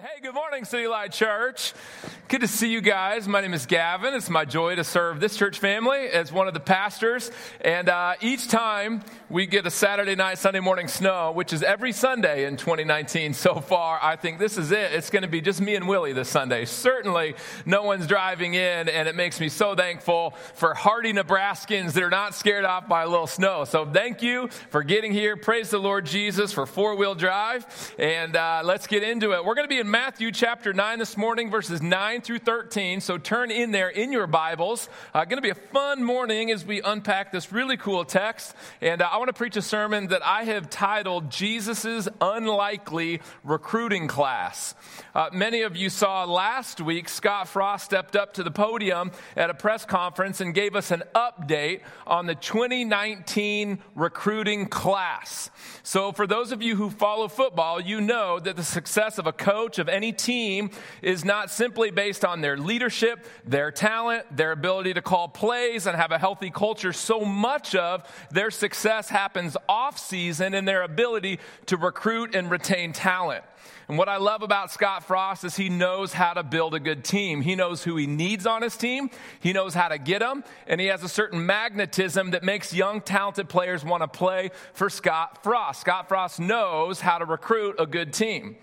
Hey, good morning, City Light Church. Good to see you guys. My name is Gavin. It's my joy to serve this church family as one of the pastors. And uh, each time we get a Saturday night, Sunday morning snow, which is every Sunday in 2019 so far, I think this is it. It's going to be just me and Willie this Sunday. Certainly, no one's driving in, and it makes me so thankful for hardy Nebraskans that are not scared off by a little snow. So, thank you for getting here. Praise the Lord Jesus for four wheel drive. And uh, let's get into it. We're going to be in Matthew chapter 9 this morning, verses 9 through 13. So turn in there in your Bibles. Uh, going to be a fun morning as we unpack this really cool text. And uh, I want to preach a sermon that I have titled Jesus's Unlikely Recruiting Class. Uh, many of you saw last week, Scott Frost stepped up to the podium at a press conference and gave us an update on the 2019 recruiting class. So, for those of you who follow football, you know that the success of a coach of any team is not simply based on their leadership, their talent, their ability to call plays and have a healthy culture. So much of their success happens off season in their ability to recruit and retain talent. And what I love about Scott Frost is he knows how to build a good team. He knows who he needs on his team, he knows how to get them, and he has a certain magnetism that makes young, talented players want to play for Scott Frost. Scott Frost knows how to recruit a good team.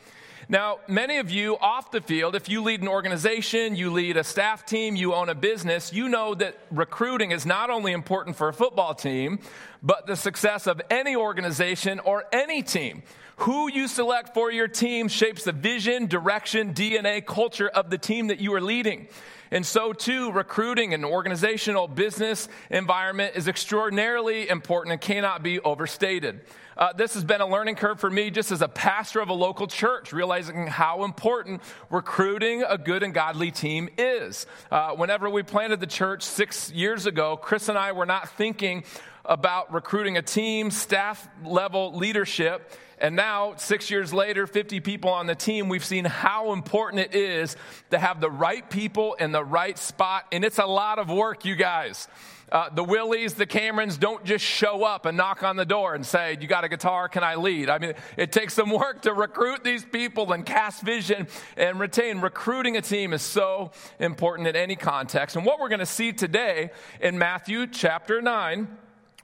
Now, many of you off the field, if you lead an organization, you lead a staff team, you own a business, you know that recruiting is not only important for a football team, but the success of any organization or any team. Who you select for your team shapes the vision, direction, DNA, culture of the team that you are leading. And so, too, recruiting in an organizational business environment is extraordinarily important and cannot be overstated. Uh, this has been a learning curve for me just as a pastor of a local church, realizing how important recruiting a good and godly team is. Uh, whenever we planted the church six years ago, Chris and I were not thinking about recruiting a team, staff level leadership. And now, six years later, 50 people on the team, we've seen how important it is to have the right people in the right spot. And it's a lot of work, you guys. Uh, the Willies, the Camerons don't just show up and knock on the door and say, You got a guitar? Can I lead? I mean, it takes some work to recruit these people and cast vision and retain. Recruiting a team is so important in any context. And what we're going to see today in Matthew chapter 9,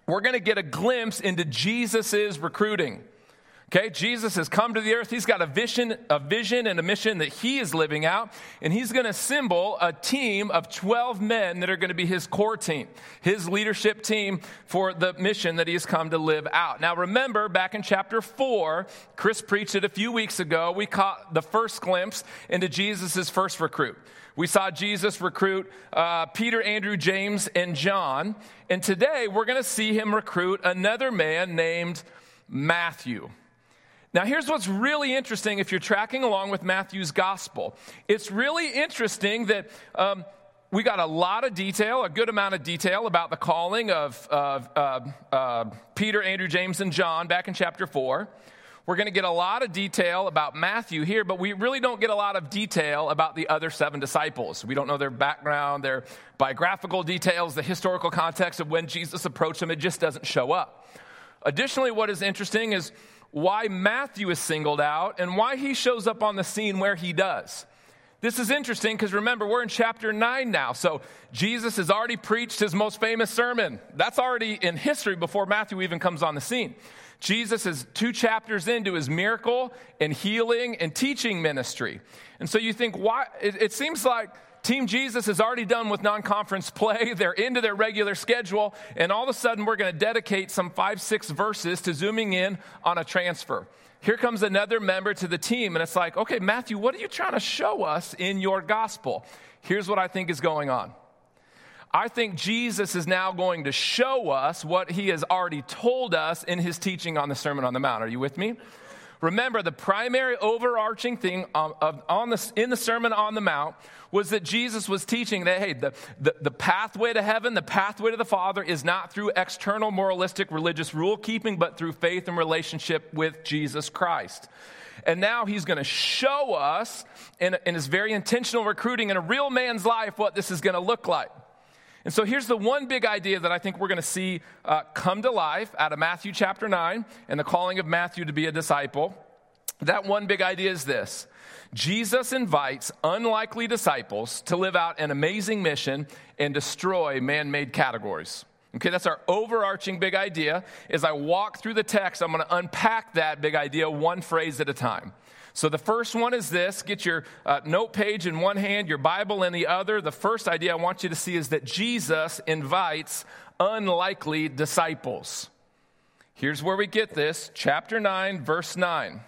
we're going to get a glimpse into Jesus' recruiting. Okay, Jesus has come to the earth. He's got a vision, a vision and a mission that he is living out, and he's going to assemble a team of 12 men that are going to be his core team, his leadership team for the mission that he has come to live out. Now, remember back in chapter 4, Chris preached it a few weeks ago. We caught the first glimpse into Jesus' first recruit. We saw Jesus recruit uh, Peter, Andrew, James, and John. And today we're going to see him recruit another man named Matthew. Now, here's what's really interesting if you're tracking along with Matthew's gospel. It's really interesting that um, we got a lot of detail, a good amount of detail about the calling of, of uh, uh, Peter, Andrew, James, and John back in chapter 4. We're going to get a lot of detail about Matthew here, but we really don't get a lot of detail about the other seven disciples. We don't know their background, their biographical details, the historical context of when Jesus approached them. It just doesn't show up. Additionally, what is interesting is why Matthew is singled out and why he shows up on the scene where he does. This is interesting because remember, we're in chapter 9 now. So Jesus has already preached his most famous sermon. That's already in history before Matthew even comes on the scene. Jesus is two chapters into his miracle and healing and teaching ministry. And so you think, why? It, it seems like Team Jesus is already done with non conference play. They're into their regular schedule. And all of a sudden, we're going to dedicate some five, six verses to zooming in on a transfer. Here comes another member to the team. And it's like, okay, Matthew, what are you trying to show us in your gospel? Here's what I think is going on. I think Jesus is now going to show us what he has already told us in his teaching on the Sermon on the Mount. Are you with me? Remember, the primary overarching thing on, on the, in the Sermon on the Mount was that Jesus was teaching that, hey, the, the, the pathway to heaven, the pathway to the Father is not through external moralistic religious rule keeping, but through faith and relationship with Jesus Christ. And now he's going to show us in, in his very intentional recruiting in a real man's life what this is going to look like. And so here's the one big idea that I think we're going to see uh, come to life out of Matthew chapter 9 and the calling of Matthew to be a disciple. That one big idea is this Jesus invites unlikely disciples to live out an amazing mission and destroy man made categories. Okay, that's our overarching big idea. As I walk through the text, I'm going to unpack that big idea one phrase at a time. So the first one is this get your uh, note page in one hand, your Bible in the other. The first idea I want you to see is that Jesus invites unlikely disciples. Here's where we get this chapter 9, verse 9.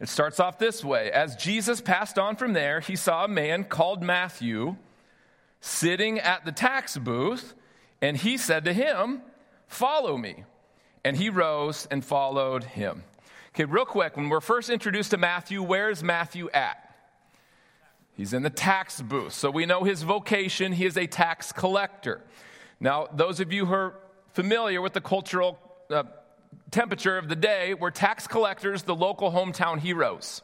It starts off this way As Jesus passed on from there, he saw a man called Matthew sitting at the tax booth and he said to him, Follow me. And he rose and followed him. Okay, real quick, when we're first introduced to Matthew, where's Matthew at? He's in the tax booth. So we know his vocation. He is a tax collector. Now, those of you who are familiar with the cultural uh, temperature of the day were tax collectors, the local hometown heroes.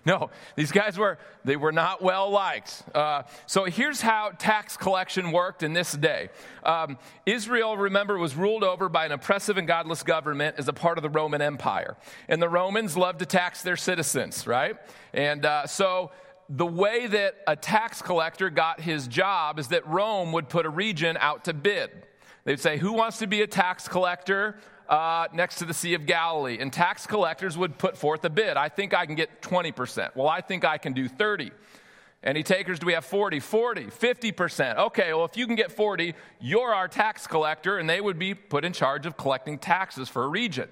No, these guys were, they were not well liked. Uh, so here's how tax collection worked in this day. Um, Israel, remember, was ruled over by an oppressive and godless government as a part of the Roman Empire. And the Romans loved to tax their citizens, right? And uh, so the way that a tax collector got his job is that Rome would put a region out to bid. They'd say, Who wants to be a tax collector? Uh, next to the Sea of Galilee, and tax collectors would put forth a bid. I think I can get 20%. Well, I think I can do 30. Any takers do we have 40, 40, 50%? Okay, well, if you can get 40, you're our tax collector, and they would be put in charge of collecting taxes for a region.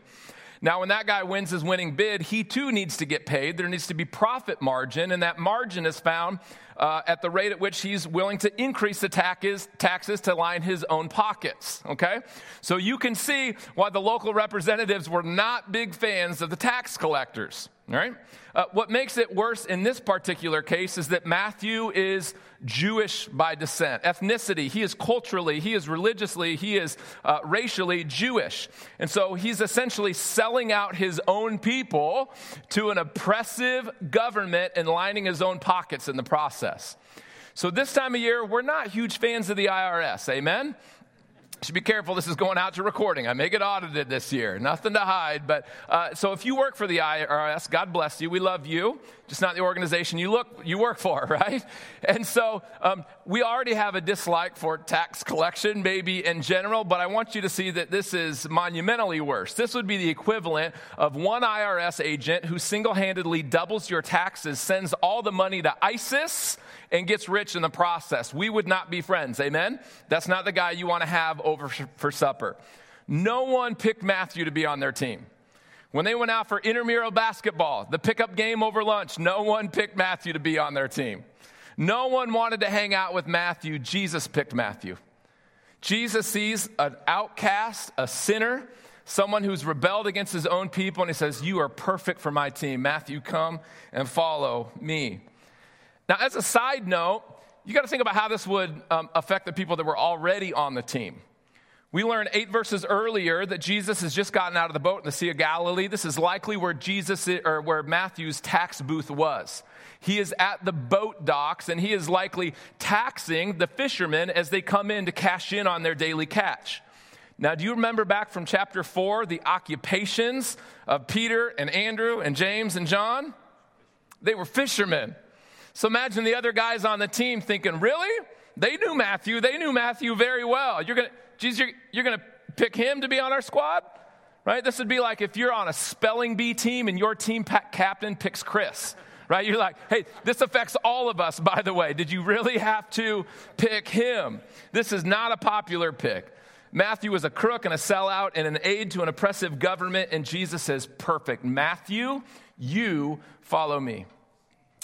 Now, when that guy wins his winning bid, he too needs to get paid. There needs to be profit margin, and that margin is found uh, at the rate at which he's willing to increase the taxes, taxes to line his own pockets. Okay? So you can see why the local representatives were not big fans of the tax collectors. All right? Uh, what makes it worse in this particular case is that Matthew is Jewish by descent, ethnicity. He is culturally, he is religiously, he is uh, racially Jewish. And so he's essentially selling out his own people to an oppressive government and lining his own pockets in the process. So this time of year, we're not huge fans of the IRS. Amen? Should be careful. This is going out to recording. I may get audited this year. Nothing to hide. But uh, so if you work for the IRS, God bless you. We love you. Just not the organization you look you work for, right? And so um, we already have a dislike for tax collection, maybe in general. But I want you to see that this is monumentally worse. This would be the equivalent of one IRS agent who single-handedly doubles your taxes, sends all the money to ISIS and gets rich in the process. We would not be friends. Amen? That's not the guy you want to have over for supper. No one picked Matthew to be on their team. When they went out for intramural basketball, the pickup game over lunch, no one picked Matthew to be on their team. No one wanted to hang out with Matthew. Jesus picked Matthew. Jesus sees an outcast, a sinner, someone who's rebelled against his own people, and he says, You are perfect for my team. Matthew, come and follow me. Now, as a side note, you got to think about how this would um, affect the people that were already on the team. We learned eight verses earlier that Jesus has just gotten out of the boat in the Sea of Galilee. This is likely where Jesus or where Matthew's tax booth was. He is at the boat docks and he is likely taxing the fishermen as they come in to cash in on their daily catch. Now, do you remember back from chapter 4 the occupations of Peter and Andrew and James and John? They were fishermen. So imagine the other guys on the team thinking, really? They knew Matthew. They knew Matthew very well. You're going to, Jesus, you're, you're going to pick him to be on our squad? Right? This would be like if you're on a spelling bee team and your team captain picks Chris. Right? You're like, hey, this affects all of us, by the way. Did you really have to pick him? This is not a popular pick. Matthew was a crook and a sellout and an aid to an oppressive government, and Jesus says, perfect. Matthew, you follow me.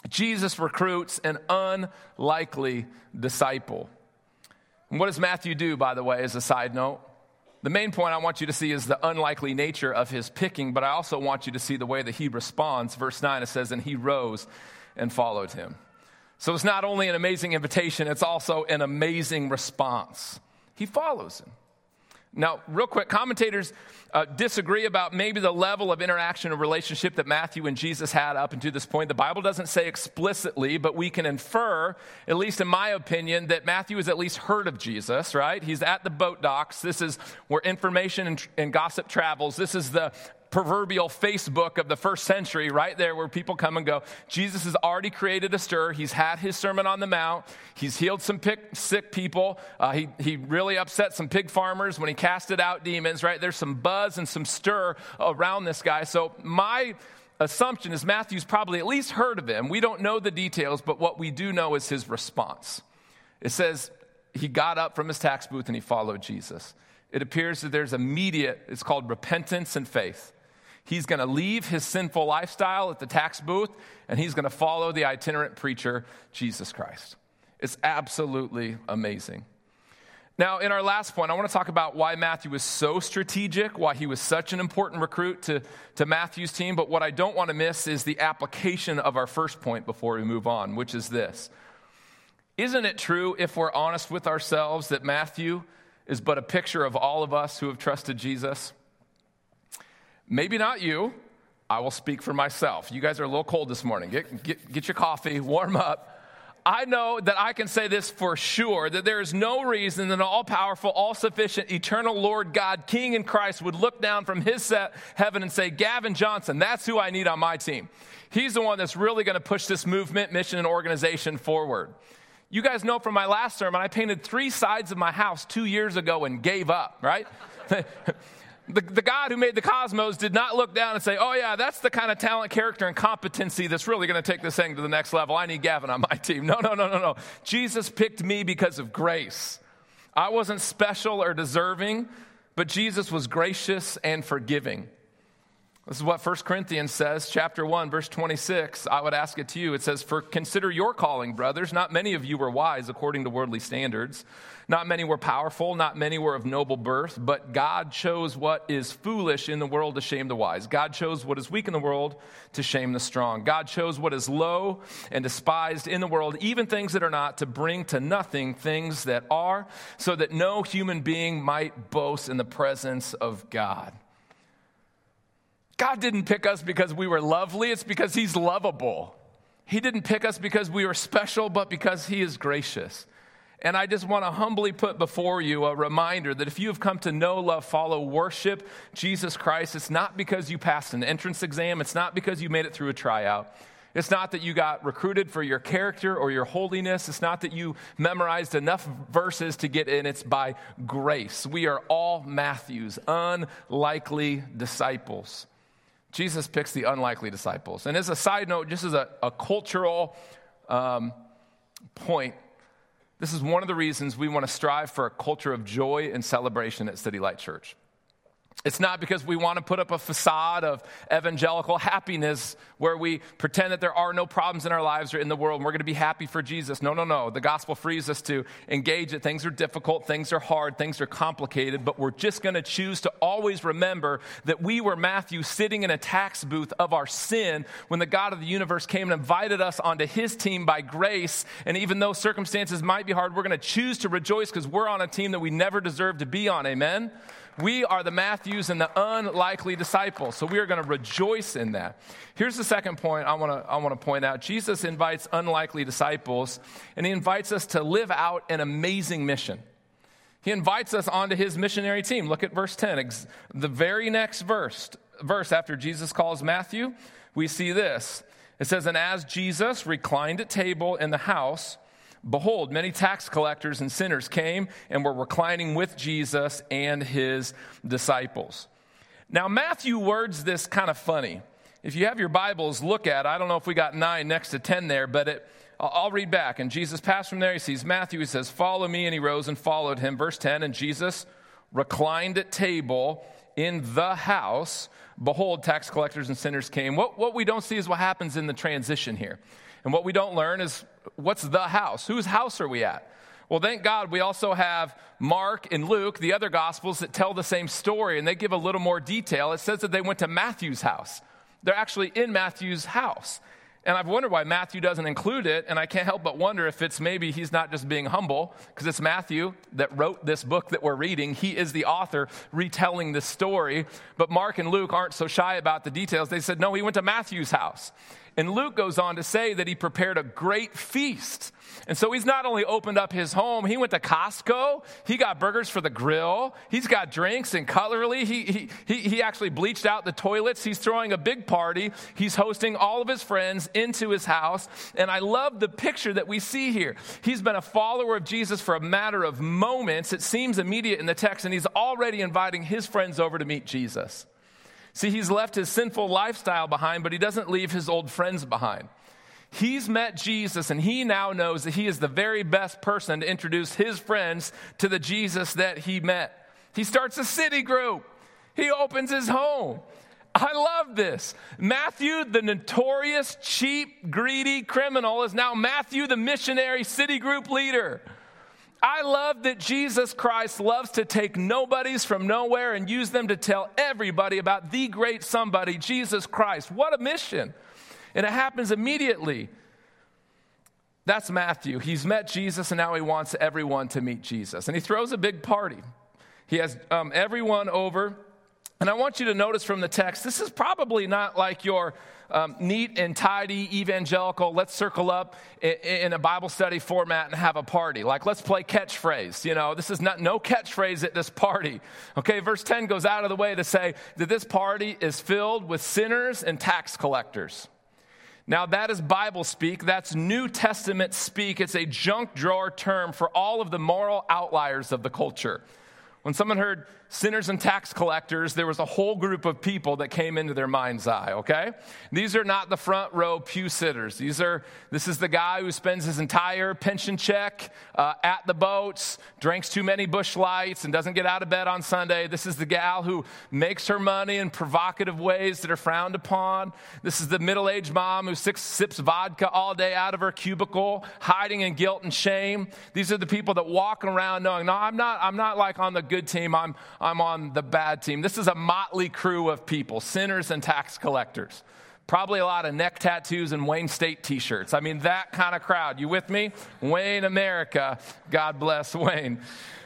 Jesus recruits an unlikely disciple. And what does Matthew do, by the way, as a side note? The main point I want you to see is the unlikely nature of his picking, but I also want you to see the way that he responds. Verse 9, it says, And he rose and followed him. So it's not only an amazing invitation, it's also an amazing response. He follows him. Now, real quick, commentators uh, disagree about maybe the level of interaction and relationship that Matthew and Jesus had up until this point. The Bible doesn't say explicitly, but we can infer, at least in my opinion, that Matthew has at least heard of Jesus, right? He's at the boat docks. This is where information and, and gossip travels. This is the proverbial Facebook of the first century, right there where people come and go. Jesus has already created a stir. He's had his Sermon on the Mount. He's healed some sick people. Uh, he, he really upset some pig farmers when he casted out demons, right? There's some buzz and some stir around this guy. So, my assumption is Matthew's probably at least heard of him. We don't know the details, but what we do know is his response. It says he got up from his tax booth and he followed Jesus. It appears that there's immediate, it's called repentance and faith. He's going to leave his sinful lifestyle at the tax booth and he's going to follow the itinerant preacher, Jesus Christ. It's absolutely amazing. Now, in our last point, I want to talk about why Matthew was so strategic, why he was such an important recruit to, to Matthew's team. But what I don't want to miss is the application of our first point before we move on, which is this. Isn't it true, if we're honest with ourselves, that Matthew is but a picture of all of us who have trusted Jesus? Maybe not you. I will speak for myself. You guys are a little cold this morning. Get, get, get your coffee, warm up. I know that I can say this for sure that there is no reason that an all powerful, all sufficient, eternal Lord God, King in Christ, would look down from his heaven and say, Gavin Johnson, that's who I need on my team. He's the one that's really going to push this movement, mission, and organization forward. You guys know from my last sermon, I painted three sides of my house two years ago and gave up, right? The, the God who made the cosmos did not look down and say, Oh, yeah, that's the kind of talent, character, and competency that's really going to take this thing to the next level. I need Gavin on my team. No, no, no, no, no. Jesus picked me because of grace. I wasn't special or deserving, but Jesus was gracious and forgiving. This is what 1 Corinthians says, chapter 1, verse 26. I would ask it to you. It says, For consider your calling, brothers. Not many of you were wise according to worldly standards. Not many were powerful. Not many were of noble birth. But God chose what is foolish in the world to shame the wise. God chose what is weak in the world to shame the strong. God chose what is low and despised in the world, even things that are not, to bring to nothing things that are, so that no human being might boast in the presence of God. God didn't pick us because we were lovely, it's because He's lovable. He didn't pick us because we were special, but because He is gracious. And I just want to humbly put before you a reminder that if you have come to know, love, follow, worship Jesus Christ, it's not because you passed an entrance exam, it's not because you made it through a tryout. It's not that you got recruited for your character or your holiness. It's not that you memorized enough verses to get in. It's by grace. We are all Matthew's unlikely disciples. Jesus picks the unlikely disciples. And as a side note, just as a, a cultural um, point, this is one of the reasons we want to strive for a culture of joy and celebration at City Light Church. It's not because we want to put up a facade of evangelical happiness where we pretend that there are no problems in our lives or in the world and we're going to be happy for Jesus. No, no, no. The gospel frees us to engage that things are difficult, things are hard, things are complicated, but we're just going to choose to always remember that we were Matthew sitting in a tax booth of our sin when the God of the universe came and invited us onto his team by grace. And even though circumstances might be hard, we're going to choose to rejoice because we're on a team that we never deserved to be on. Amen? We are the Matthews and the unlikely disciples. So we are going to rejoice in that. Here's the second point I want to I want to point out. Jesus invites unlikely disciples, and he invites us to live out an amazing mission. He invites us onto his missionary team. Look at verse 10. The very next verse, verse after Jesus calls Matthew, we see this. It says, And as Jesus reclined at table in the house, Behold, many tax collectors and sinners came and were reclining with Jesus and his disciples. Now, Matthew words this kind of funny. If you have your Bibles, look at, I don't know if we got nine next to 10 there, but it, I'll read back. And Jesus passed from there. He sees Matthew. He says, Follow me. And he rose and followed him. Verse 10 And Jesus reclined at table in the house. Behold, tax collectors and sinners came. What, what we don't see is what happens in the transition here. And what we don't learn is what's the house? Whose house are we at? Well, thank God we also have Mark and Luke, the other gospels that tell the same story, and they give a little more detail. It says that they went to Matthew's house. They're actually in Matthew's house. And I've wondered why Matthew doesn't include it, and I can't help but wonder if it's maybe he's not just being humble, because it's Matthew that wrote this book that we're reading. He is the author retelling this story. But Mark and Luke aren't so shy about the details. They said, no, he went to Matthew's house. And Luke goes on to say that he prepared a great feast. And so he's not only opened up his home, he went to Costco, he got burgers for the grill, he's got drinks and cutlery, he, he, he actually bleached out the toilets, he's throwing a big party, he's hosting all of his friends into his house. And I love the picture that we see here. He's been a follower of Jesus for a matter of moments, it seems immediate in the text, and he's already inviting his friends over to meet Jesus. See, he's left his sinful lifestyle behind, but he doesn't leave his old friends behind. He's met Jesus and he now knows that he is the very best person to introduce his friends to the Jesus that he met. He starts a city group, he opens his home. I love this. Matthew, the notorious, cheap, greedy criminal, is now Matthew, the missionary city group leader. I love that Jesus Christ loves to take nobodies from nowhere and use them to tell everybody about the great somebody, Jesus Christ. What a mission! And it happens immediately. That's Matthew. He's met Jesus and now he wants everyone to meet Jesus. And he throws a big party. He has um, everyone over. And I want you to notice from the text, this is probably not like your um, neat and tidy evangelical, let's circle up in, in, a Bible study format and have a party. Like, let's play catchphrase. You know, this is not no catchphrase at this party. Okay, verse 10 goes out of the way to say that this party is filled with sinners and tax collectors. Now, that is Bible speak. That's New Testament speak. It's a junk drawer term for all of the moral outliers of the culture. When someone heard sinners and tax collectors, there was a whole group of people that came into their mind's eye, okay? These are not the front row pew sitters. These are, this is the guy who spends his entire pension check uh, at the boats, drinks too many Busch Lights, and doesn't get out of bed on Sunday. This is the gal who makes her money in provocative ways that are frowned upon. This is the middle aged mom who sips vodka all day out of her cubicle, hiding in guilt and shame. These are the people that walk around knowing, no, I'm not, I'm not like on the good team. I'm, I'm on the bad team. This is a motley crew of people, sinners and tax collectors. Probably a lot of neck tattoos and Wayne State t shirts. I mean, that kind of crowd. You with me? Wayne America. God bless Wayne.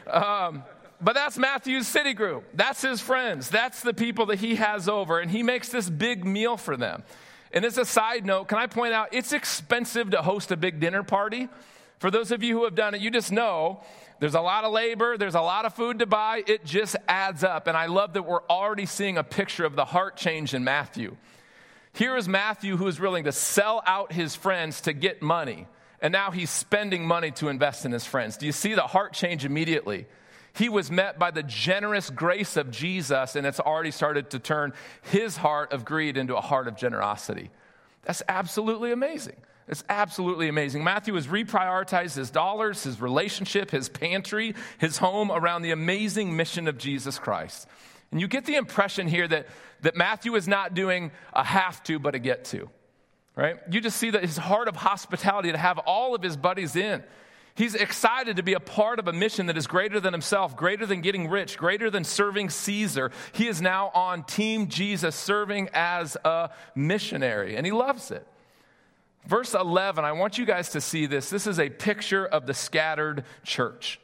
Um, but that's Matthew's city group. That's his friends. That's the people that he has over. And he makes this big meal for them. And as a side note, can I point out it's expensive to host a big dinner party? For those of you who have done it, you just know there's a lot of labor, there's a lot of food to buy. It just adds up. And I love that we're already seeing a picture of the heart change in Matthew. Here is Matthew who is willing to sell out his friends to get money. And now he's spending money to invest in his friends. Do you see the heart change immediately? He was met by the generous grace of Jesus, and it's already started to turn his heart of greed into a heart of generosity. That's absolutely amazing. It's absolutely amazing. Matthew has reprioritized his dollars, his relationship, his pantry, his home around the amazing mission of Jesus Christ. And you get the impression here that, that Matthew is not doing a have to, but a get to, right? You just see that his heart of hospitality to have all of his buddies in. He's excited to be a part of a mission that is greater than himself, greater than getting rich, greater than serving Caesar. He is now on Team Jesus, serving as a missionary, and he loves it. Verse 11, I want you guys to see this. This is a picture of the scattered church.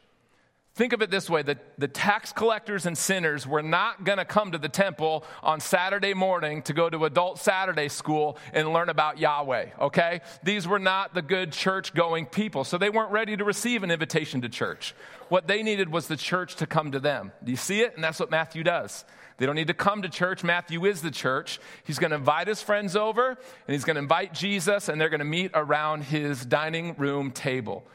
Think of it this way the, the tax collectors and sinners were not going to come to the temple on Saturday morning to go to adult Saturday school and learn about Yahweh, okay? These were not the good church going people, so they weren't ready to receive an invitation to church. What they needed was the church to come to them. Do you see it? And that's what Matthew does. They don't need to come to church. Matthew is the church. He's going to invite his friends over, and he's going to invite Jesus, and they're going to meet around his dining room table.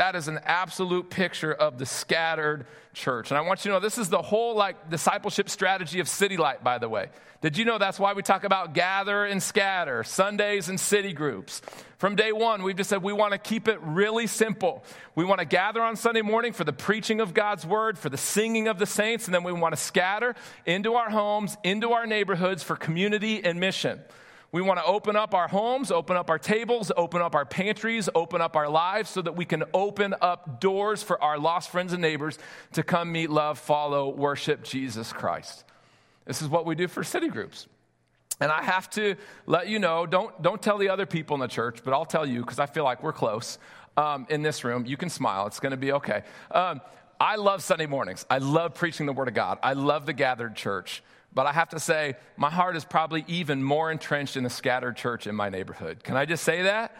That is an absolute picture of the scattered church. And I want you to know this is the whole like discipleship strategy of City Light, by the way. Did you know that's why we talk about gather and scatter, Sundays and city groups? From day one, we've just said we want to keep it really simple. We want to gather on Sunday morning for the preaching of God's word, for the singing of the saints, and then we want to scatter into our homes, into our neighborhoods for community and mission. We want to open up our homes, open up our tables, open up our pantries, open up our lives so that we can open up doors for our lost friends and neighbors to come meet, love, follow, worship Jesus Christ. This is what we do for city groups. And I have to let you know don't, don't tell the other people in the church, but I'll tell you because I feel like we're close um, in this room. You can smile, it's going to be okay. Um, I love Sunday mornings. I love preaching the Word of God. I love the gathered church. But I have to say, my heart is probably even more entrenched in the scattered church in my neighborhood. Can I just say that?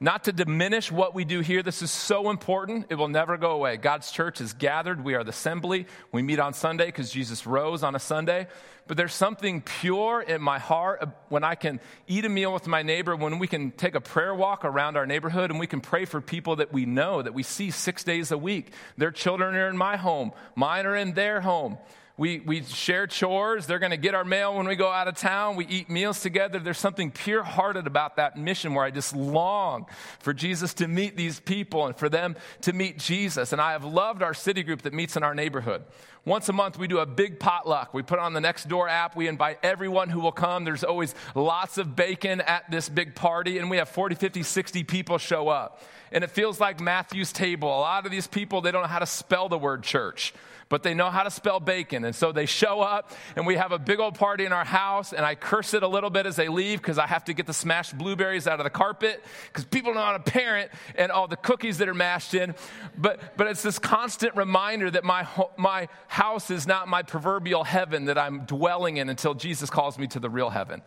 Not to diminish what we do here. This is so important. It will never go away. God's church is gathered. We are the assembly. We meet on Sunday because Jesus rose on a Sunday. But there's something pure in my heart when I can eat a meal with my neighbor, when we can take a prayer walk around our neighborhood and we can pray for people that we know, that we see six days a week. Their children are in my home, mine are in their home. We, we share chores. They're going to get our mail when we go out of town. We eat meals together. There's something pure hearted about that mission where I just long for Jesus to meet these people and for them to meet Jesus. And I have loved our city group that meets in our neighborhood. Once a month, we do a big potluck. We put on the Next Door app. We invite everyone who will come. There's always lots of bacon at this big party, and we have 40, 50, 60 people show up. And it feels like Matthew's table. A lot of these people, they don't know how to spell the word church but they know how to spell bacon. And so they show up, and we have a big old party in our house, and I curse it a little bit as they leave because I have to get the smashed blueberries out of the carpet because people know how to parent and all the cookies that are mashed in. But, but it's this constant reminder that my, my house is not my proverbial heaven that I'm dwelling in until Jesus calls me to the real heaven.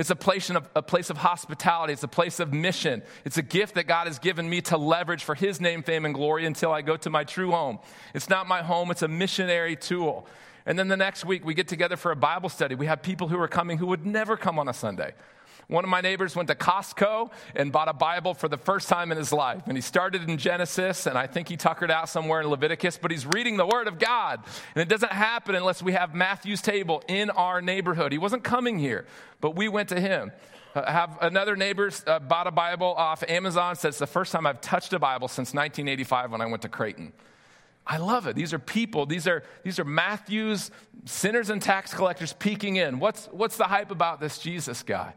It's a place, of, a place of hospitality. It's a place of mission. It's a gift that God has given me to leverage for His name, fame, and glory until I go to my true home. It's not my home, it's a missionary tool. And then the next week, we get together for a Bible study. We have people who are coming who would never come on a Sunday. One of my neighbors went to Costco and bought a Bible for the first time in his life. And he started in Genesis, and I think he tuckered out somewhere in Leviticus, but he's reading the Word of God. And it doesn't happen unless we have Matthew's table in our neighborhood. He wasn't coming here, but we went to him. Uh, have another neighbor uh, bought a Bible off Amazon. Says the first time I've touched a Bible since 1985 when I went to Creighton. I love it. These are people. These are these are Matthew's sinners and tax collectors peeking in. What's what's the hype about this Jesus guy?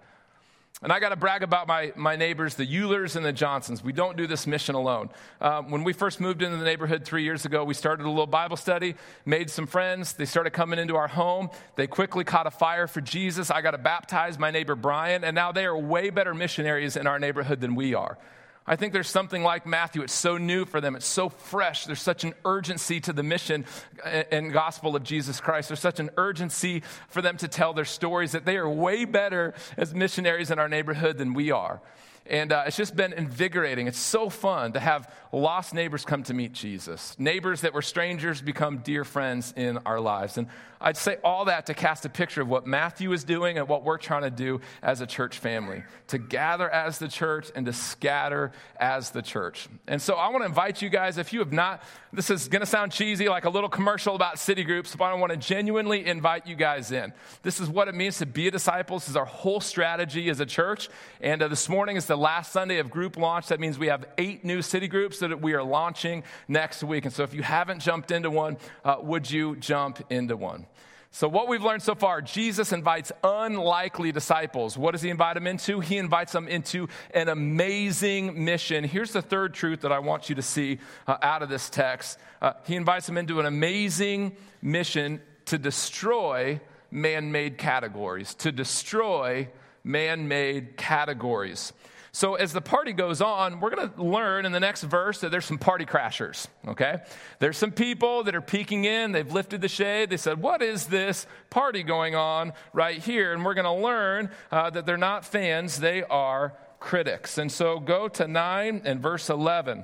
And I got to brag about my, my neighbors, the Eulers and the Johnsons. We don't do this mission alone. Um, when we first moved into the neighborhood three years ago, we started a little Bible study, made some friends. They started coming into our home. They quickly caught a fire for Jesus. I got to baptize my neighbor Brian, and now they are way better missionaries in our neighborhood than we are. I think there's something like Matthew. It's so new for them. It's so fresh. There's such an urgency to the mission and gospel of Jesus Christ. There's such an urgency for them to tell their stories that they are way better as missionaries in our neighborhood than we are. And uh, it's just been invigorating. It's so fun to have lost neighbors come to meet Jesus. Neighbors that were strangers become dear friends in our lives. And I'd say all that to cast a picture of what Matthew is doing and what we're trying to do as a church family to gather as the church and to scatter as the church. And so I want to invite you guys, if you have not, this is going to sound cheesy, like a little commercial about city groups, but I want to genuinely invite you guys in. This is what it means to be a disciple. This is our whole strategy as a church. And uh, this morning is the last Sunday of group launch. That means we have eight new city groups that we are launching next week. And so if you haven't jumped into one, uh, would you jump into one? So, what we've learned so far, Jesus invites unlikely disciples. What does he invite them into? He invites them into an amazing mission. Here's the third truth that I want you to see uh, out of this text uh, He invites them into an amazing mission to destroy man made categories, to destroy man made categories. So as the party goes on, we're going to learn in the next verse that there's some party crashers, okay? There's some people that are peeking in, they've lifted the shade, they said, What is this party going on right here? And we're going to learn uh, that they're not fans, they are critics. And so go to 9 and verse 11.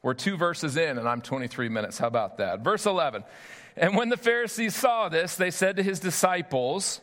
We're two verses in, and I'm 23 minutes. How about that? Verse 11. And when the Pharisees saw this, they said to his disciples,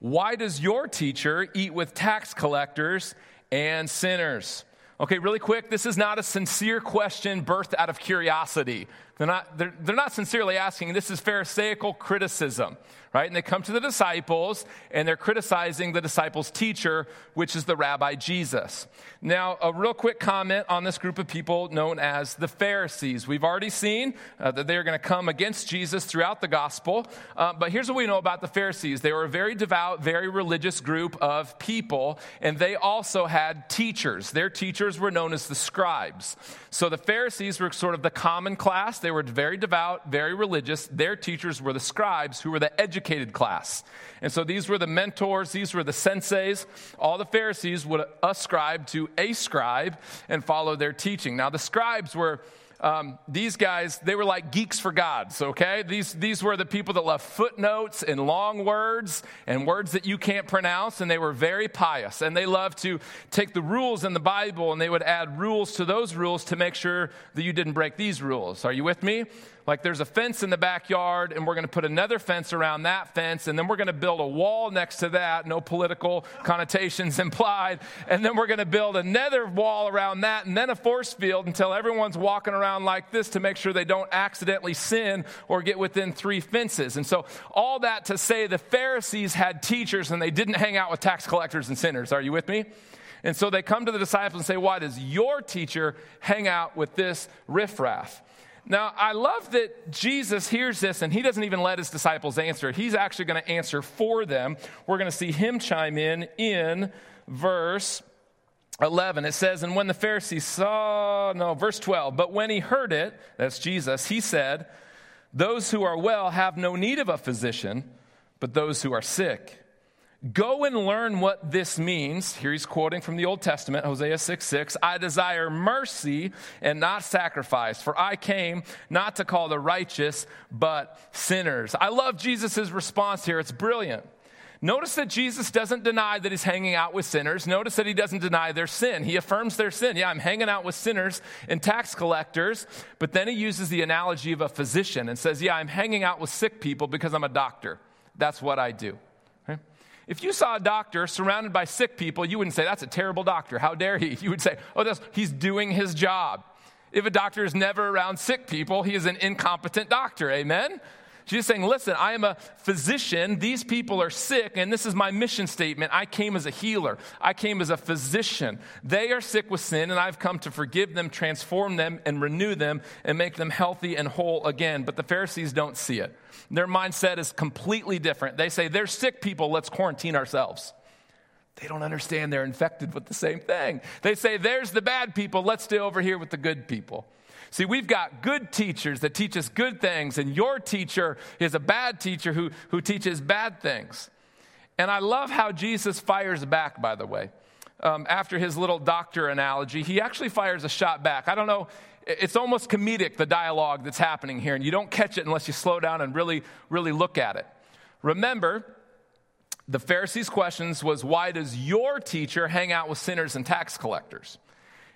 Why does your teacher eat with tax collectors and sinners. Okay, really quick, this is not a sincere question birthed out of curiosity. They're not, they're, they're not sincerely asking. This is Pharisaical criticism right? And they come to the disciples and they're criticizing the disciples' teacher, which is the rabbi Jesus. Now, a real quick comment on this group of people known as the Pharisees. We've already seen uh, that they are going to come against Jesus throughout the gospel, uh, but here's what we know about the Pharisees they were a very devout, very religious group of people, and they also had teachers. Their teachers were known as the scribes. So the Pharisees were sort of the common class. They were very devout, very religious. Their teachers were the scribes, who were the educators educated class. And so these were the mentors, these were the senseis. All the Pharisees would ascribe to a scribe and follow their teaching. Now, the scribes were um, these guys, they were like geeks for gods, okay? These, these were the people that love footnotes and long words and words that you can't pronounce, and they were very pious. And they loved to take the rules in the Bible and they would add rules to those rules to make sure that you didn't break these rules. Are you with me? Like there's a fence in the backyard, and we're going to put another fence around that fence, and then we're going to build a wall next to that, no political connotations implied. And then we're going to build another wall around that, and then a force field until everyone's walking around like this to make sure they don't accidentally sin or get within three fences. And so, all that to say the Pharisees had teachers and they didn't hang out with tax collectors and sinners. Are you with me? And so they come to the disciples and say, Why does your teacher hang out with this riffraff? Now, I love that Jesus hears this and he doesn't even let his disciples answer. He's actually going to answer for them. We're going to see him chime in in verse 11. It says, And when the Pharisees saw, no, verse 12, but when he heard it, that's Jesus, he said, Those who are well have no need of a physician, but those who are sick. Go and learn what this means. Here he's quoting from the Old Testament, Hosea 6 6. I desire mercy and not sacrifice, for I came not to call the righteous, but sinners. I love Jesus' response here. It's brilliant. Notice that Jesus doesn't deny that he's hanging out with sinners. Notice that he doesn't deny their sin. He affirms their sin. Yeah, I'm hanging out with sinners and tax collectors. But then he uses the analogy of a physician and says, Yeah, I'm hanging out with sick people because I'm a doctor. That's what I do. If you saw a doctor surrounded by sick people, you wouldn't say, That's a terrible doctor. How dare he? You would say, Oh, that's, he's doing his job. If a doctor is never around sick people, he is an incompetent doctor. Amen? She's saying, Listen, I am a physician. These people are sick, and this is my mission statement. I came as a healer, I came as a physician. They are sick with sin, and I've come to forgive them, transform them, and renew them, and make them healthy and whole again. But the Pharisees don't see it. Their mindset is completely different. They say, They're sick people, let's quarantine ourselves. They don't understand they're infected with the same thing. They say, There's the bad people, let's stay over here with the good people. See, we've got good teachers that teach us good things, and your teacher is a bad teacher who, who teaches bad things. And I love how Jesus fires back, by the way. Um, after his little doctor analogy, he actually fires a shot back. I don't know, it's almost comedic, the dialogue that's happening here, and you don't catch it unless you slow down and really, really look at it. Remember, the Pharisees' questions was, Why does your teacher hang out with sinners and tax collectors?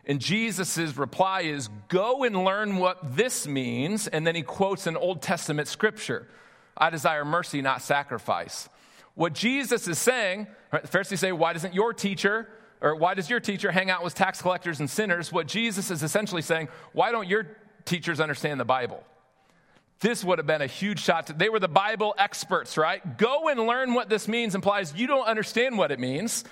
And Jesus' reply is, Go and learn what this means. And then he quotes an Old Testament scripture I desire mercy, not sacrifice. What Jesus is saying, right, the Pharisees say, Why doesn't your teacher, or why does your teacher hang out with tax collectors and sinners? What Jesus is essentially saying, Why don't your teachers understand the Bible? This would have been a huge shot. To, they were the Bible experts, right? Go and learn what this means implies you don't understand what it means.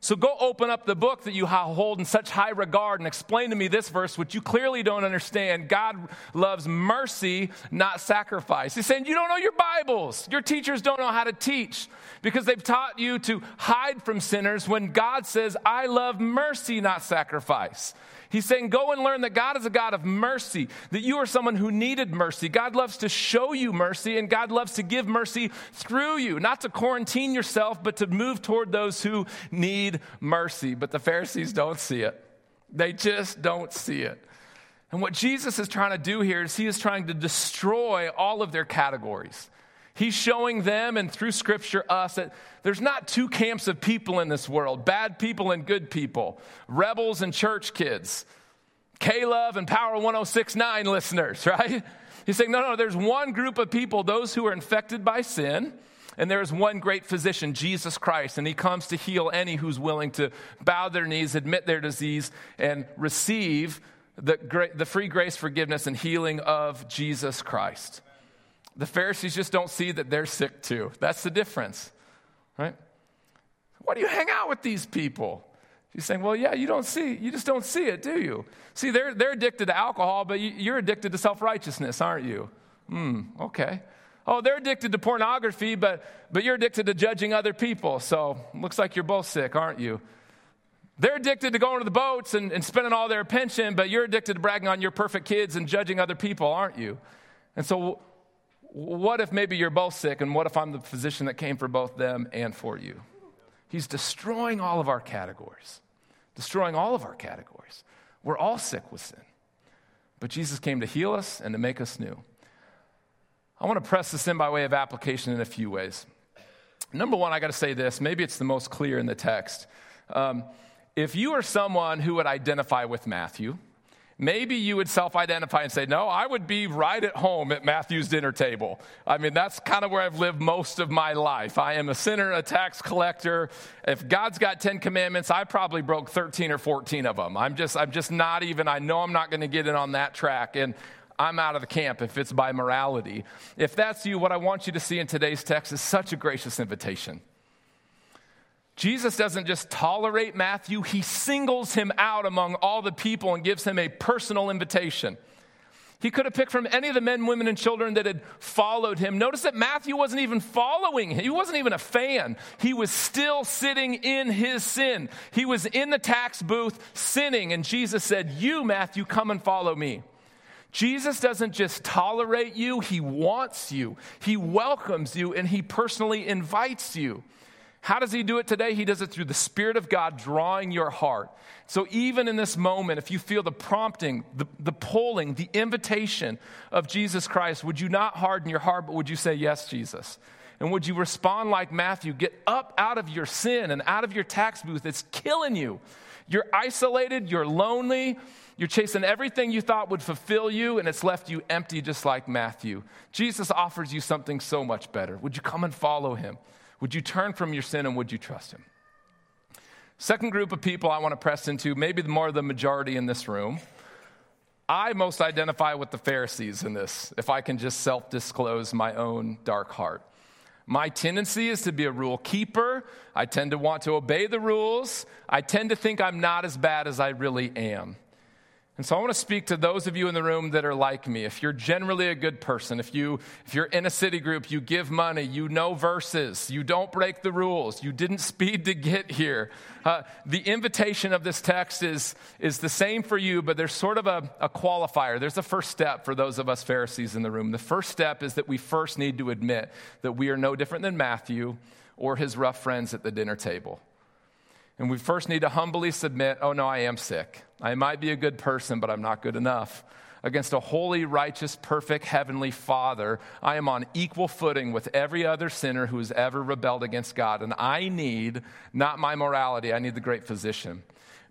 So go open up the book that you hold in such high regard and explain to me this verse, which you clearly don't understand. God loves mercy, not sacrifice. He's saying, You don't know your Bibles. Your teachers don't know how to teach because they've taught you to hide from sinners when God says, I love mercy, not sacrifice. He's saying, Go and learn that God is a God of mercy, that you are someone who needed mercy. God loves to show you mercy, and God loves to give mercy through you, not to quarantine yourself, but to move toward those who need mercy. But the Pharisees don't see it, they just don't see it. And what Jesus is trying to do here is he is trying to destroy all of their categories. He's showing them and through scripture us that there's not two camps of people in this world bad people and good people, rebels and church kids, K Love and Power 1069 listeners, right? He's saying, no, no, there's one group of people, those who are infected by sin. And there is one great physician, Jesus Christ, and he comes to heal any who's willing to bow their knees, admit their disease, and receive the, the free grace, forgiveness, and healing of Jesus Christ. The Pharisees just don't see that they're sick too. That's the difference, right? Why do you hang out with these people? He's saying, well, yeah, you don't see, you just don't see it, do you? See, they're, they're addicted to alcohol, but you're addicted to self righteousness, aren't you? Hmm, okay. Oh, they're addicted to pornography, but, but you're addicted to judging other people. So looks like you're both sick, aren't you? They're addicted to going to the boats and, and spending all their pension, but you're addicted to bragging on your perfect kids and judging other people, aren't you? And so what if maybe you're both sick, and what if I'm the physician that came for both them and for you? He's destroying all of our categories, destroying all of our categories. We're all sick with sin. But Jesus came to heal us and to make us new. I want to press this in by way of application in a few ways. Number one, I got to say this. Maybe it's the most clear in the text. Um, if you are someone who would identify with Matthew, maybe you would self identify and say, No, I would be right at home at Matthew's dinner table. I mean, that's kind of where I've lived most of my life. I am a sinner, a tax collector. If God's got 10 commandments, I probably broke 13 or 14 of them. I'm just, I'm just not even, I know I'm not going to get in on that track. And I'm out of the camp if it's by morality. If that's you, what I want you to see in today's text is such a gracious invitation. Jesus doesn't just tolerate Matthew, he singles him out among all the people and gives him a personal invitation. He could have picked from any of the men, women, and children that had followed him. Notice that Matthew wasn't even following him. He wasn't even a fan. He was still sitting in his sin. He was in the tax booth sinning, and Jesus said, You, Matthew, come and follow me. Jesus doesn't just tolerate you, he wants you. He welcomes you and he personally invites you. How does he do it today? He does it through the Spirit of God drawing your heart. So, even in this moment, if you feel the prompting, the, the pulling, the invitation of Jesus Christ, would you not harden your heart, but would you say, Yes, Jesus? And would you respond like Matthew? Get up out of your sin and out of your tax booth. It's killing you. You're isolated, you're lonely, you're chasing everything you thought would fulfill you, and it's left you empty, just like Matthew. Jesus offers you something so much better. Would you come and follow him? Would you turn from your sin and would you trust him? Second group of people I want to press into, maybe more the majority in this room. I most identify with the Pharisees in this, if I can just self disclose my own dark heart. My tendency is to be a rule keeper. I tend to want to obey the rules. I tend to think I'm not as bad as I really am. And so I want to speak to those of you in the room that are like me. If you're generally a good person, if you if you're in a city group, you give money, you know verses, you don't break the rules, you didn't speed to get here. Uh, the invitation of this text is is the same for you, but there's sort of a, a qualifier. There's a first step for those of us Pharisees in the room. The first step is that we first need to admit that we are no different than Matthew or his rough friends at the dinner table. And we first need to humbly submit oh, no, I am sick. I might be a good person, but I'm not good enough. Against a holy, righteous, perfect heavenly Father, I am on equal footing with every other sinner who has ever rebelled against God. And I need not my morality, I need the great physician.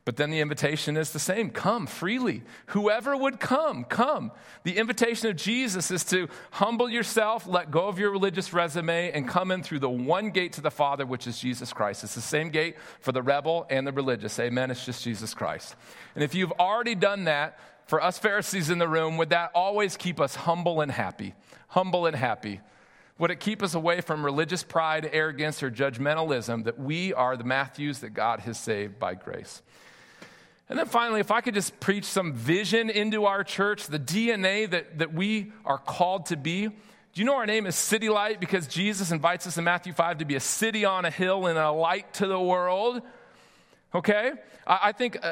But then the invitation is the same come freely. Whoever would come, come. The invitation of Jesus is to humble yourself, let go of your religious resume, and come in through the one gate to the Father, which is Jesus Christ. It's the same gate for the rebel and the religious. Amen. It's just Jesus Christ. And if you've already done that, for us Pharisees in the room, would that always keep us humble and happy? Humble and happy. Would it keep us away from religious pride, arrogance, or judgmentalism that we are the Matthews that God has saved by grace? And then finally, if I could just preach some vision into our church, the DNA that, that we are called to be. Do you know our name is City Light because Jesus invites us in Matthew 5 to be a city on a hill and a light to the world? Okay? I think uh,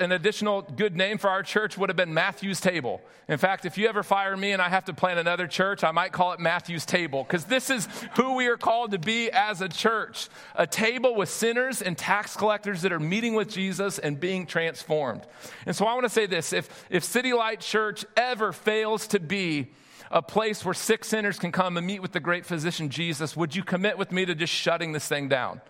an additional good name for our church would have been Matthew's Table. In fact, if you ever fire me and I have to plant another church, I might call it Matthew's Table because this is who we are called to be as a church a table with sinners and tax collectors that are meeting with Jesus and being transformed. And so I want to say this if, if City Light Church ever fails to be a place where sick sinners can come and meet with the great physician Jesus, would you commit with me to just shutting this thing down?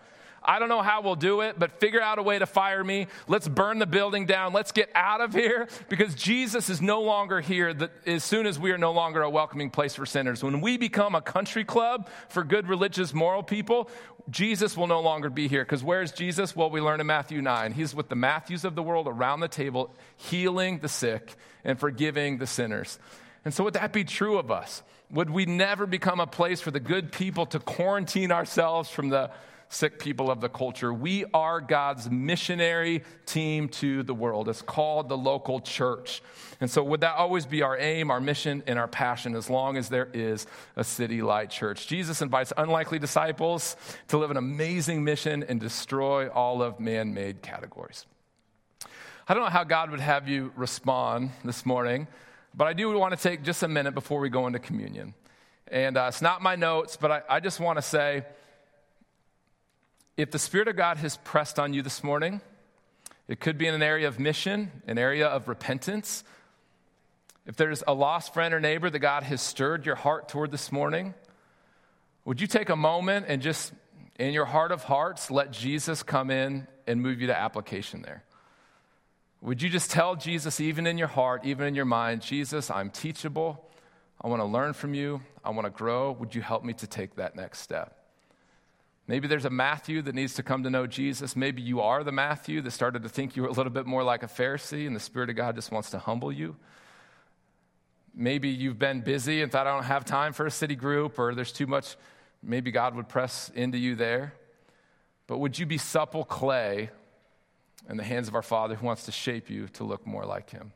I don't know how we'll do it, but figure out a way to fire me. Let's burn the building down. Let's get out of here because Jesus is no longer here as soon as we are no longer a welcoming place for sinners. When we become a country club for good, religious, moral people, Jesus will no longer be here. Because where's Jesus? Well, we learn in Matthew 9. He's with the Matthews of the world around the table, healing the sick and forgiving the sinners. And so, would that be true of us? Would we never become a place for the good people to quarantine ourselves from the sick people of the culture. We are God's missionary team to the world. It's called the local church. And so, would that always be our aim, our mission, and our passion as long as there is a city light church? Jesus invites unlikely disciples to live an amazing mission and destroy all of man made categories. I don't know how God would have you respond this morning, but I do want to take just a minute before we go into communion. And uh, it's not my notes, but I, I just want to say, if the Spirit of God has pressed on you this morning, it could be in an area of mission, an area of repentance. If there's a lost friend or neighbor that God has stirred your heart toward this morning, would you take a moment and just, in your heart of hearts, let Jesus come in and move you to application there? Would you just tell Jesus, even in your heart, even in your mind, Jesus, I'm teachable. I want to learn from you. I want to grow. Would you help me to take that next step? Maybe there's a Matthew that needs to come to know Jesus. Maybe you are the Matthew that started to think you were a little bit more like a Pharisee, and the Spirit of God just wants to humble you. Maybe you've been busy and thought, I don't have time for a city group, or there's too much. Maybe God would press into you there. But would you be supple clay in the hands of our Father who wants to shape you to look more like Him?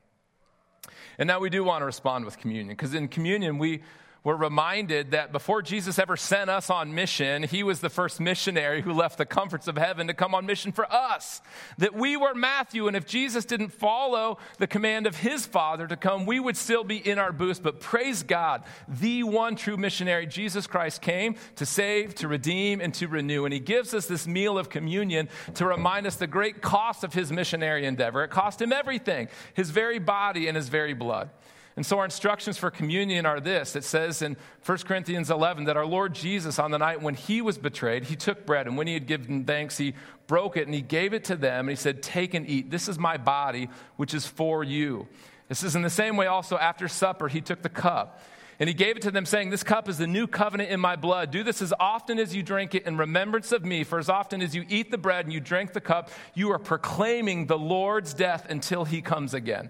And now we do want to respond with communion, because in communion, we we're reminded that before Jesus ever sent us on mission, he was the first missionary who left the comforts of heaven to come on mission for us. That we were Matthew, and if Jesus didn't follow the command of his Father to come, we would still be in our booths. But praise God, the one true missionary, Jesus Christ, came to save, to redeem, and to renew. And he gives us this meal of communion to remind us the great cost of his missionary endeavor. It cost him everything his very body and his very blood. And so our instructions for communion are this it says in 1 Corinthians 11 that our Lord Jesus, on the night when he was betrayed, he took bread, and when he had given thanks, he broke it and he gave it to them, and he said, Take and eat. This is my body, which is for you. This is in the same way also after supper, he took the cup. And he gave it to them, saying, This cup is the new covenant in my blood. Do this as often as you drink it in remembrance of me. For as often as you eat the bread and you drink the cup, you are proclaiming the Lord's death until he comes again.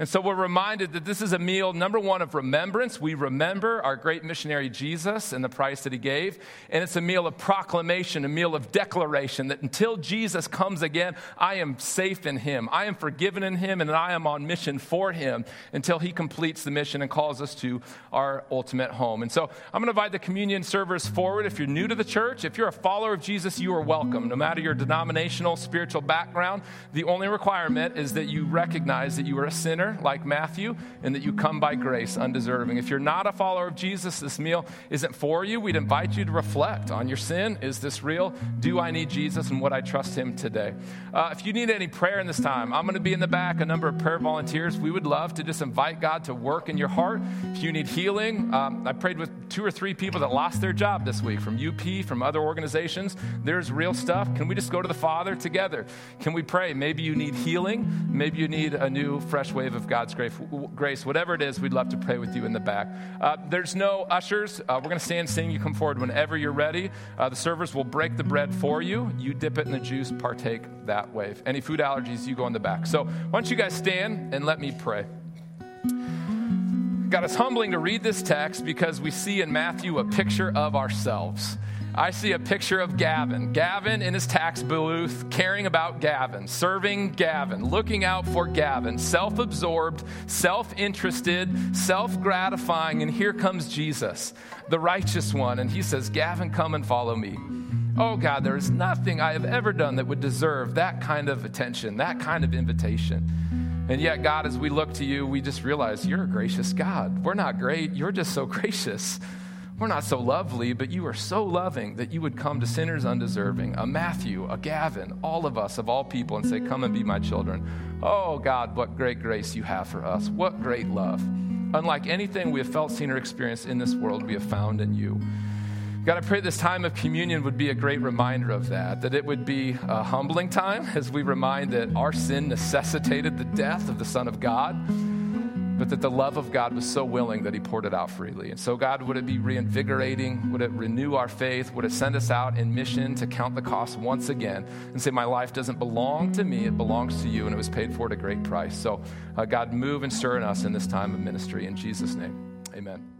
And so we're reminded that this is a meal, number one, of remembrance. We remember our great missionary Jesus and the price that he gave. And it's a meal of proclamation, a meal of declaration that until Jesus comes again, I am safe in him. I am forgiven in him, and I am on mission for him until he completes the mission and calls us to our ultimate home. And so I'm going to invite the communion servers forward. If you're new to the church, if you're a follower of Jesus, you are welcome. No matter your denominational, spiritual background, the only requirement is that you recognize that you are a sinner like Matthew and that you come by grace undeserving. If you're not a follower of Jesus, this meal isn't for you. We'd invite you to reflect on your sin. Is this real? Do I need Jesus and would I trust him today? Uh, if you need any prayer in this time, I'm going to be in the back, a number of prayer volunteers. We would love to just invite God to work in your heart. If you need healing, um, I prayed with two or three people that lost their job this week from UP, from other organizations. There's real stuff. Can we just go to the Father together? Can we pray? Maybe you need healing. Maybe you need a new, fresh wave of of God's grace, grace, whatever it is, we'd love to pray with you in the back. Uh, there's no ushers. Uh, we're going to stand and sing. You come forward whenever you're ready. Uh, the servers will break the bread for you. You dip it in the juice, partake that way. If any food allergies, you go in the back. So why don't you guys stand and let me pray. God, it's humbling to read this text because we see in Matthew a picture of ourselves. I see a picture of Gavin. Gavin in his tax booth, caring about Gavin, serving Gavin, looking out for Gavin, self absorbed, self interested, self gratifying. And here comes Jesus, the righteous one. And he says, Gavin, come and follow me. Oh God, there is nothing I have ever done that would deserve that kind of attention, that kind of invitation. And yet, God, as we look to you, we just realize you're a gracious God. We're not great, you're just so gracious. We're not so lovely, but you are so loving that you would come to sinners undeserving, a Matthew, a Gavin, all of us, of all people, and say, Come and be my children. Oh, God, what great grace you have for us. What great love. Unlike anything we have felt, seen, or experienced in this world, we have found in you. God, I pray this time of communion would be a great reminder of that, that it would be a humbling time as we remind that our sin necessitated the death of the Son of God but that the love of God was so willing that He poured it out freely. And so, God, would it be reinvigorating? Would it renew our faith? Would it send us out in mission to count the cost once again and say, My life doesn't belong to me, it belongs to you, and it was paid for at a great price? So, uh, God, move and stir in us in this time of ministry. In Jesus' name, amen.